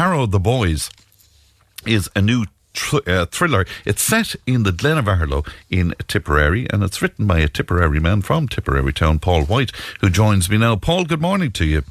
Harrow the Boys is a new tr- uh, thriller. It's set in the Glen of Aherlow in Tipperary, and it's written by a Tipperary man from Tipperary town, Paul Whyte, who joins me now. Paul, good morning to you.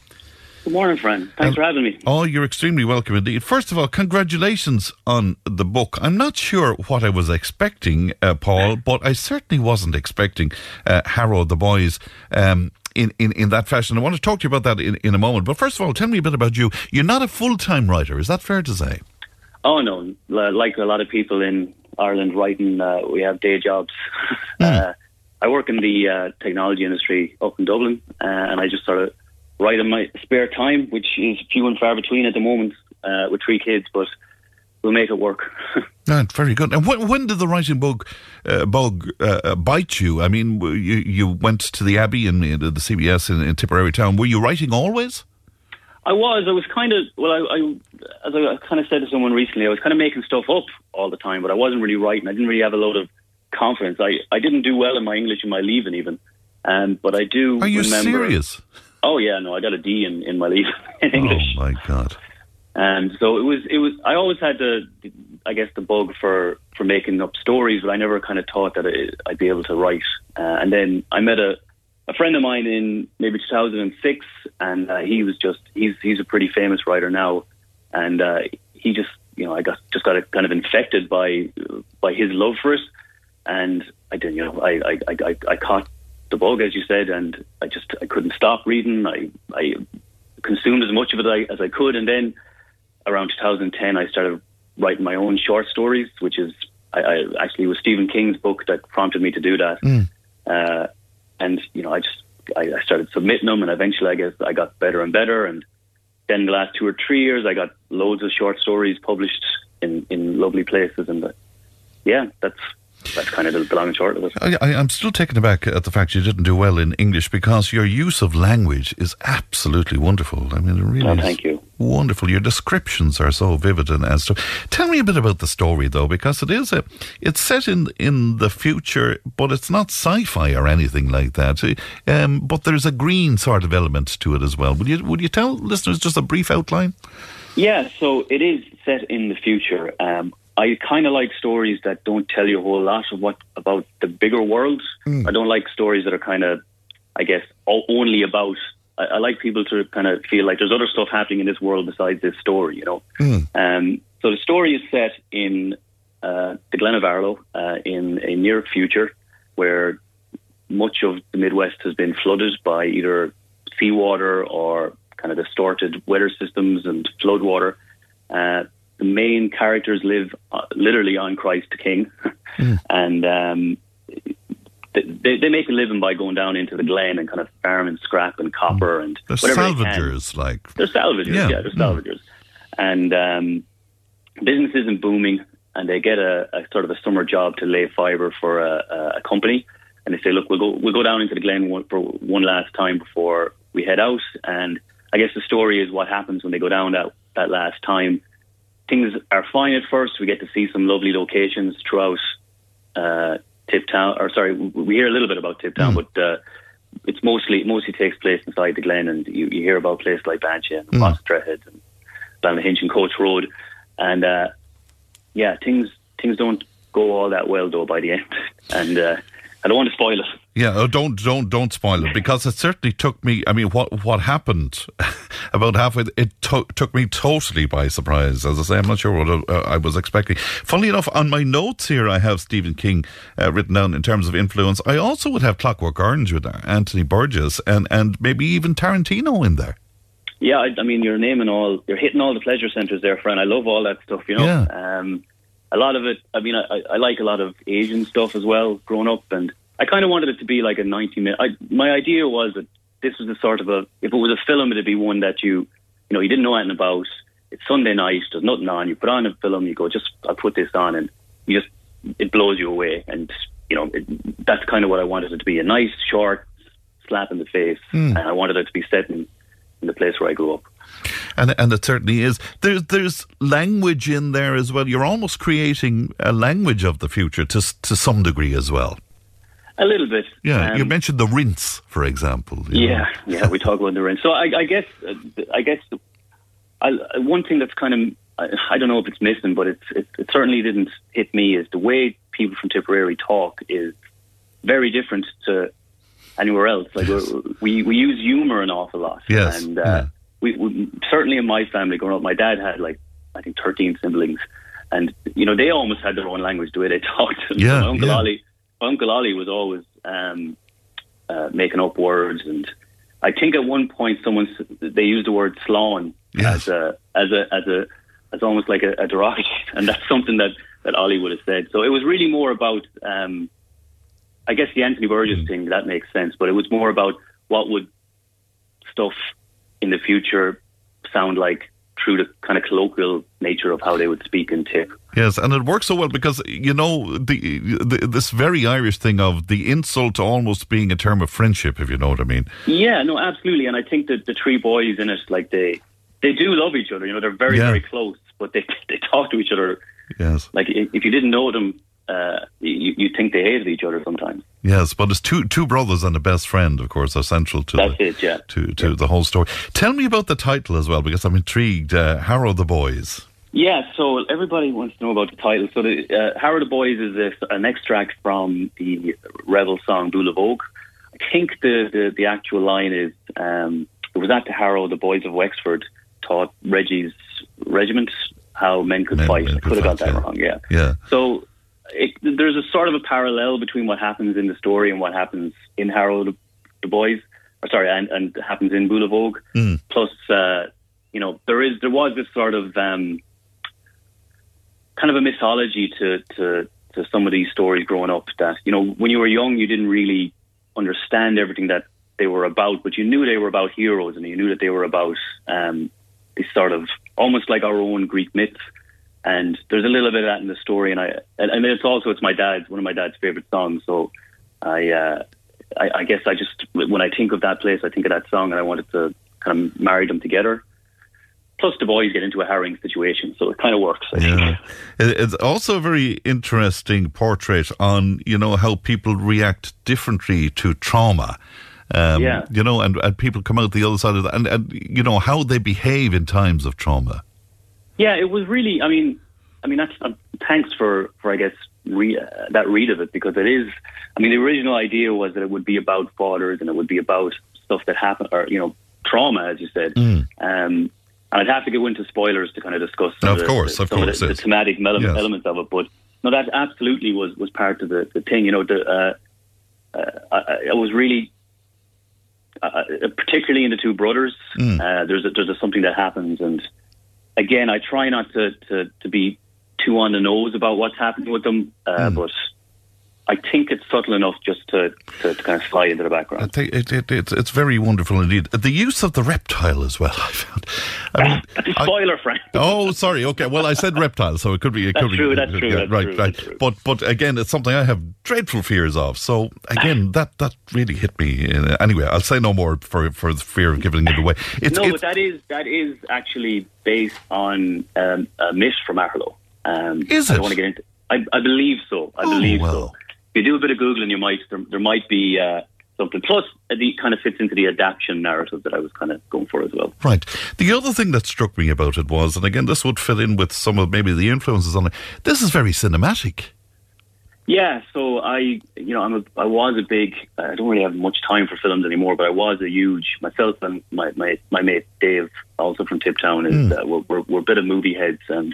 Good morning, Fran. Thanks um, for having me. Oh, you're extremely welcome indeed. First of all, congratulations on the book. I'm not sure what I was expecting, uh, Paul, but I certainly wasn't expecting uh, Harrow the Boys. Um, in, in, in that fashion. I want to talk to you about that in, in a moment. But first of all, tell me a bit about you. You're not a full time writer, is that fair to say? Oh, no. Like a lot of people in Ireland writing, uh, we have day jobs. Mm. Uh, I work in the uh, technology industry up in Dublin, uh, and I just sort of write in my spare time, which is few and far between at the moment uh, with three kids, but we'll make it work. Right, very good. And when, when did the writing bug uh, bug uh, bite you? I mean, you you went to the Abbey and the CBS in, in, Tipperary Town. Were you writing always? I was. I was kind of well. I, I as I kind of said to someone recently, I was kind of making stuff up all the time, but I wasn't really writing. I didn't really have a lot of confidence. I, I didn't do well in my English in my leaving even, um, but I do. Are you remember, serious? Oh yeah, no, I got a D in, in my leave in English. Oh my god! And so it was. It was. I always had the, I guess, the bug for for making up stories, but I never kind of thought that I'd be able to write. Uh, and then I met a a friend of mine in maybe 2006, and uh, he was just he's he's a pretty famous writer now, and uh, he just you know I got just got kind of infected by by his love for it, and I did you know I I I, I caught the bug, as you said, and I just I couldn't stop reading. I I consumed as much of it as I could, and then around 2010, I started writing my own short stories, which is I, I actually was Stephen King's book that prompted me to do that. Mm. Uh, and you know, I just I, I started submitting them, and eventually, I guess I got better and better. And then the last two or three years, I got loads of short stories published in in lovely places, and uh, yeah, that's that's kind of the long and short of it. I, am still taken aback at the fact you didn't do well in English because your use of language is absolutely wonderful. I mean, it really oh, is thank you. wonderful. Your descriptions are so vivid and as to. Tell me a bit about the story though, because it is a. It's set in in the future, but it's not sci-fi or anything like that. Um, but there's a green sort of element to it as well. Would you would you tell listeners just a brief outline? Yeah, so it is set in the future. Um, I kind of like stories that don't tell you a whole lot of what about the bigger world. Mm. I don't like stories that are kind of, I guess, only about. I, I, like people to kind of feel like there's other stuff happening in this world besides this story. You know, mm. um, so the story is set in uh, the Glen of Aherlow uh, in a near future where much of the Midwest has been flooded by either seawater or kind of distorted weather systems and flood water. Uh, the main characters live uh, literally on Christ the King, mm. and um, they, they make a living by going down into the glen and kind of farming scrap and copper and they're salvagers, they like. They're salvagers, yeah, yeah they're hmm. salvagers, mm. and um, business isn't booming, and they get a, a, sort of a summer job to lay fibre for a, a, company, and they say, look, we'll go we'll go down into the glen for one last time before we head out, and I guess the story is what happens when they go down that that last time things are fine at first. We get to see some lovely locations throughout uh, Tiptown, or sorry, we hear a little bit about Tiptown, mm. but uh, it's mostly mostly takes place inside the Glen, and you, you hear about places like Banshee and mm. Trehead and Ballynahinch and Coach Road, and uh, yeah, things things don't go all that well though by the end, and uh, I don't want to spoil it. Yeah, oh, don't don't don't spoil it because it certainly took me. I mean, what what happened about halfway? It to, took me totally by surprise. As I say, I'm not sure what uh, I was expecting. Funnily enough, on my notes here, I have Stephen King uh, written down in terms of influence. I also would have Clockwork Orange with there, Anthony Burgess and and maybe even Tarantino in there. Yeah, I, I mean, you're naming all, you're hitting all the pleasure centres there, Fran. I love all that stuff. You know. Yeah. Um, a lot of it. I mean, I, I like a lot of Asian stuff as well. Growing up, and I kind of wanted it to be like a ninety minute. I, my idea was that this was a sort of a. If it was a film, it'd be one that you, you know, you didn't know anything about. It's Sunday night. There's nothing on. You put on a film. You go, just I'll put this on, and you just it blows you away. And you know, it, that's kind of what I wanted it to be. A nice, short slap in the face, mm. and I wanted it to be set in, in the place where I grew up and and it certainly is. There's there's language in there as well. You're almost creating a language of the future to to some degree as well. A little bit. Yeah, um, you mentioned the rinse, for example. Yeah, know. yeah, we talk about the rinse. So I, I guess, uh, I guess I, one thing that's kind of I, don't know if it's missing, but it's, it, it certainly didn't hit me. Is the way people from Tipperary talk is very different to anywhere else. Like Yes. we we use humor an awful lot. Yes, and uh, yeah. We, we certainly in my family growing up, my dad had like I think thirteen siblings, and you know they almost had their own language the way they talked. Yeah, my uncle yeah. Ollie, my uncle Ollie was always um, uh, making up words, and I think at one point someone they used the word "slawn" Yes. as a as a as a as almost like a, a derogatory, and that's something that that Ollie would have said. So it was really more about, um, I guess, the Anthony Burgess thing. That makes sense, but it was more about what would stuff in the future sound like through the kind of colloquial nature of how they would speak in tip. Yes, and it works so well because you know the, the this very Irish thing of the insult almost being a term of friendship, if you know what I mean. Yeah, no, absolutely. And I think that the three boys in it, like they they do love each other. You know, they're very Yeah. very close, but they they talk to each other Yes, like if you didn't know them, uh, you you think they hated each other sometimes. Yes, but it's two two brothers and a best friend, of course, are central to That's the, it. Yeah. to to the whole story. Tell me about the title as well, because I'm intrigued. Uh, Harrow the Boys. Yeah, so everybody wants to know about the title. So the uh, Harrow the Boys is this, an extract from the rebel song Boolavogue. I think the, the, the actual line is, um, it was at the Harrow the Boys of Wexford taught Reggie's regiment how men could Men- fight. men I could could have got that yeah. wrong, yeah. Yeah, So it, there's a sort of a parallel between what happens in the story and what happens in Harold the, Boys, or sorry, and, and happens in Vogue. Mm. Plus, uh, you know, there is there was this sort of um, kind of a mythology to, to to some of these stories growing up that you know when you were young you didn't really understand everything that they were about, but you knew they were about heroes and you knew that they were about um, this sort of almost like our own Greek myths. And there's a little bit of that in the story, and I and, and it's also it's my dad's one of my dad's favorite songs. So I, uh, I I guess I just when I think of that place, I think of that song, and I wanted to kind of marry them together. Plus, the boys get into a harrowing situation, so it kind of works. I yeah. It- It's also a very interesting portrait on you know how people react differently to trauma. Um, Yeah. You know, and, and people come out the other side of that, and, and you know how they behave in times of trauma. Yeah, it was really. I mean, I mean that's uh, thanks for for I guess re, uh, that read of it because it is. I mean, the original idea was that it would be about fathers and it would be about stuff that happened or you know trauma, as you said. Mm. Um, and I'd have to go into spoilers to kind of discuss some Of the, course, the, of course, the, the thematic ele- Yes. elements of it. But no, that absolutely was was part of the, the thing. You know, the uh, uh, I, I was really. Uh, particularly in the two brothers, Mm. uh, there's a, there's a something that happens, and again, I try not to, to, to be too on the nose about what's happening with them, uh, Mm. but I think it's subtle enough just to, to, to kind of slide into the I background. think it, it, it's it's very wonderful indeed. The use of the reptile as well. I found. I mean, I- Spoiler, Fran. Oh, sorry. Okay. Well, I said reptile, so it could be. It That's could true, Be, that's true, yeah, that's right, true, right. that's true. But but again, it's something I have dreadful fears of. So again, that that really hit me. Uh, Anyway, I'll say no more for for the fear of giving it away. It's, no, it's but that is that is actually based on um, a myth from Aherlow. Um, Is I it? don't want to get into. I, I believe so. I Oh, believe well. so. You do a bit of googling, you might there, there might be uh, something. Plus, it kind of fits into the adaptation narrative that I was kind of going for as well. right. The other thing that struck me about it was, and again, this would fit in with some of maybe the influences on it. This is very cinematic. Yeah, so I, you know, I'm a, I was a big. I don't really have much time for films anymore, but I was a huge myself and my my, my mate Dave, also from Tiptown, is uh, we're, we're we're a bit of movie heads, and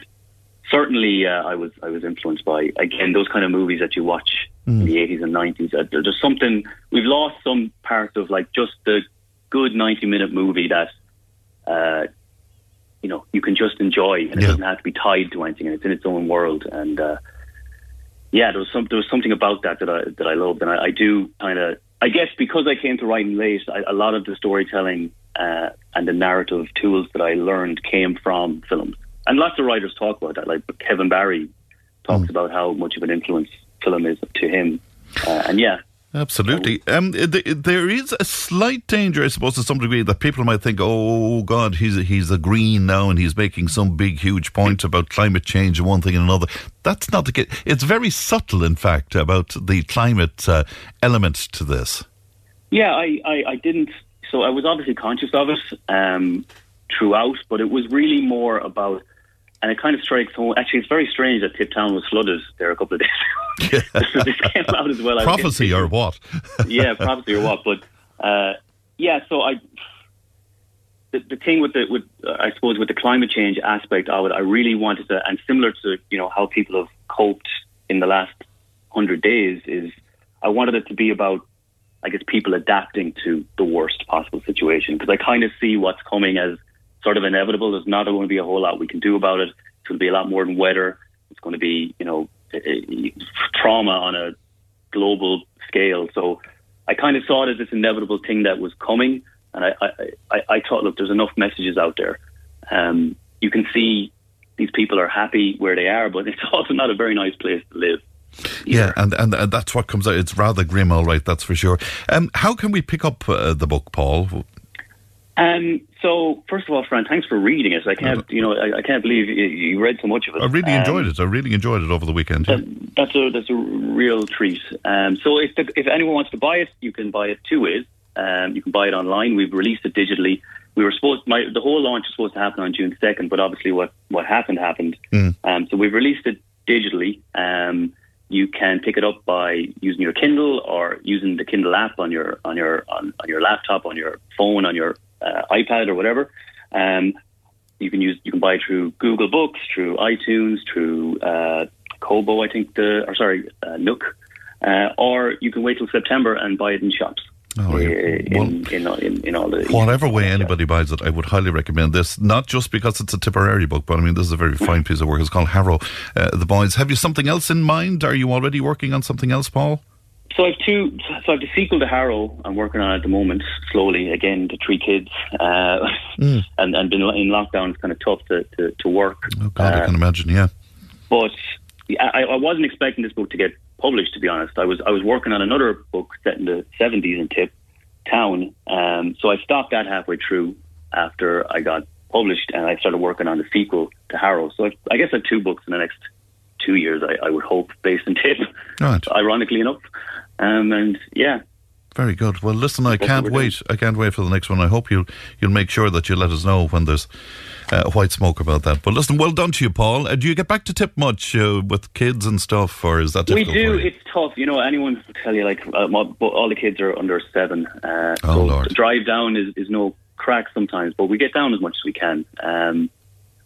certainly uh, I was I was influenced by again those kind of movies that you watch in the 80s and 90s. Uh, there- there's something we've lost some part of like just the good 90 minute movie that. Uh, you know, you can just enjoy, and it Yeah. doesn't have to be tied to anything, and it's in its own world. And uh, yeah, there was some there was something about that that I that I loved, and I, I do kind of I guess because I came to writing late, I, a lot of the storytelling uh, and the narrative tools that I learned came from films, and lots of writers talk about that. Like Kevin Barry talks about how much of an influence is to him, uh, and yeah, Absolutely. Um, th- there is a slight danger, I suppose, to some degree, that people might think, "Oh God, he's a, he's a green now, and he's making some big, huge point about climate change and one thing and another." That's not the case. It's very subtle, in fact, about the climate uh, element to this. Yeah, I, I, I didn't. So I was obviously conscious of it, um, throughout, but it was really more about. And it kind of strikes home. Actually, it's very strange that Tip Town was flooded there a couple of days ago. this came out as well. Prophecy or what? yeah, prophecy or what? But uh, yeah, so I the, the thing with the with uh, I suppose with the climate change aspect of it, I really wanted to, and similar to you know how people have coped in the last hundred days, is I wanted it to be about I guess people adapting to the worst possible situation because I kind of see what's coming as sort of inevitable. There's not going to be a whole lot we can do about it. It's going to be a lot more than weather. It's going to be you know trauma on a global scale. So I kind of saw it as this inevitable thing that was coming. And I, I, I, I thought, look, there's enough messages out there. Um, you can see these people are happy where they are, but it's also not a very nice place to live. Yeah, and, and, and that's what comes out. It's rather grim, all right, that's for sure. Um, how can we pick up uh, the book, Paul? Um, so, first of all, Fran, thanks for reading it. I can't, you know, I, I can't believe you, you, read so much of it. I really um, enjoyed it. I really enjoyed it over the weekend. That, that's a that's a real treat. Um, so, if the, if anyone wants to buy it, you can buy it two ways. Um, you can buy it online. We've released it digitally. We were supposed my the whole launch was supposed to happen on June second, but obviously what what happened happened. Mm. Um, so we've released it digitally. Um, you can pick it up by using your Kindle or using the Kindle app on your on your on, on your laptop, on your phone, on your uh, iPad or whatever. Um, you can use you can buy it through Google Books, through iTunes, through uh, Kobo, I think the or sorry uh, Nook, uh, or you can wait till September and buy it in shops. Oh, yeah. in, in, in, in, all the whatever way anybody buys it, I would highly recommend this. Not just because it's a Tipperary book, but I mean this is a very fine piece of work. It's called Harrow. Uh, the boys. Have you something else in mind? Are you already working on something else, Paul? So I've two. So I've the sequel to Harrow. I'm working on at the moment, slowly. Again, the three kids, uh, mm. and and been in lockdown. It's kind of tough to to, to work. Oh God, uh, I can imagine. Yeah, but I, I wasn't expecting this book to get published. To be honest, I was I was working on another book set in the 70s in Tip Town. Um, so I stopped that halfway through after I got published, and I started working on the sequel to Harrow. So I, I guess I have two books in the next two years. I, I would hope, based on Tip. Right. Ironically enough, um, and yeah, very good. Well, listen, I can't wait. I can't wait for the next one. I hope you'll you'll make sure that you let us know when there's uh, white smoke about that. But listen, well done to you, Paul. Uh, do you get back to tip much uh, with kids and stuff, or is that we do? It's tough. You know, anyone will tell you like uh, all the kids are under seven. Uh, oh so Lord! drive down is, is no crack sometimes, but we get down as much as we can. Um,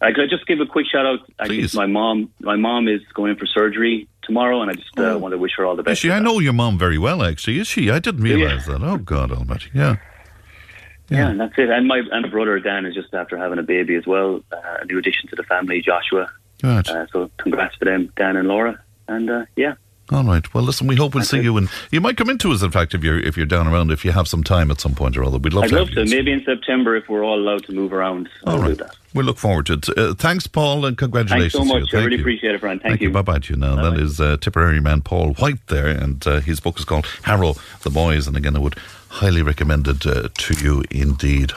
I could just give a quick shout out. Actually, my mom. My mom is going in for surgery tomorrow, and I just uh, oh. want to wish her all the best. Is she, I know your mom very well. Actually, is she? I didn't realise yeah. that. Oh God Almighty! Yeah. Yeah. yeah, and that's it. And my and brother Dan is just after having a baby as well, uh, a new addition to the family, Joshua. Right. Uh, so congrats to them, Dan and Laura. And uh, yeah, all right. Well, listen, we hope we'll see you, and you might come into us. In fact, if you're if you're down around, if you have some time at some point or other, we'd love to. I'd to. love to. Maybe in September, if we're all allowed to move around. All I'll right. We look forward to it. Uh, thanks, Paul, and congratulations. Thanks so much. I really you. appreciate it, Fran. Thank, Thank you. you. Bye bye to you now. Bye-bye. That is uh, Tipperary man Paul Whyte there, and uh, his book is called Harrow the Boys. And again, I would highly recommend it uh, to you indeed.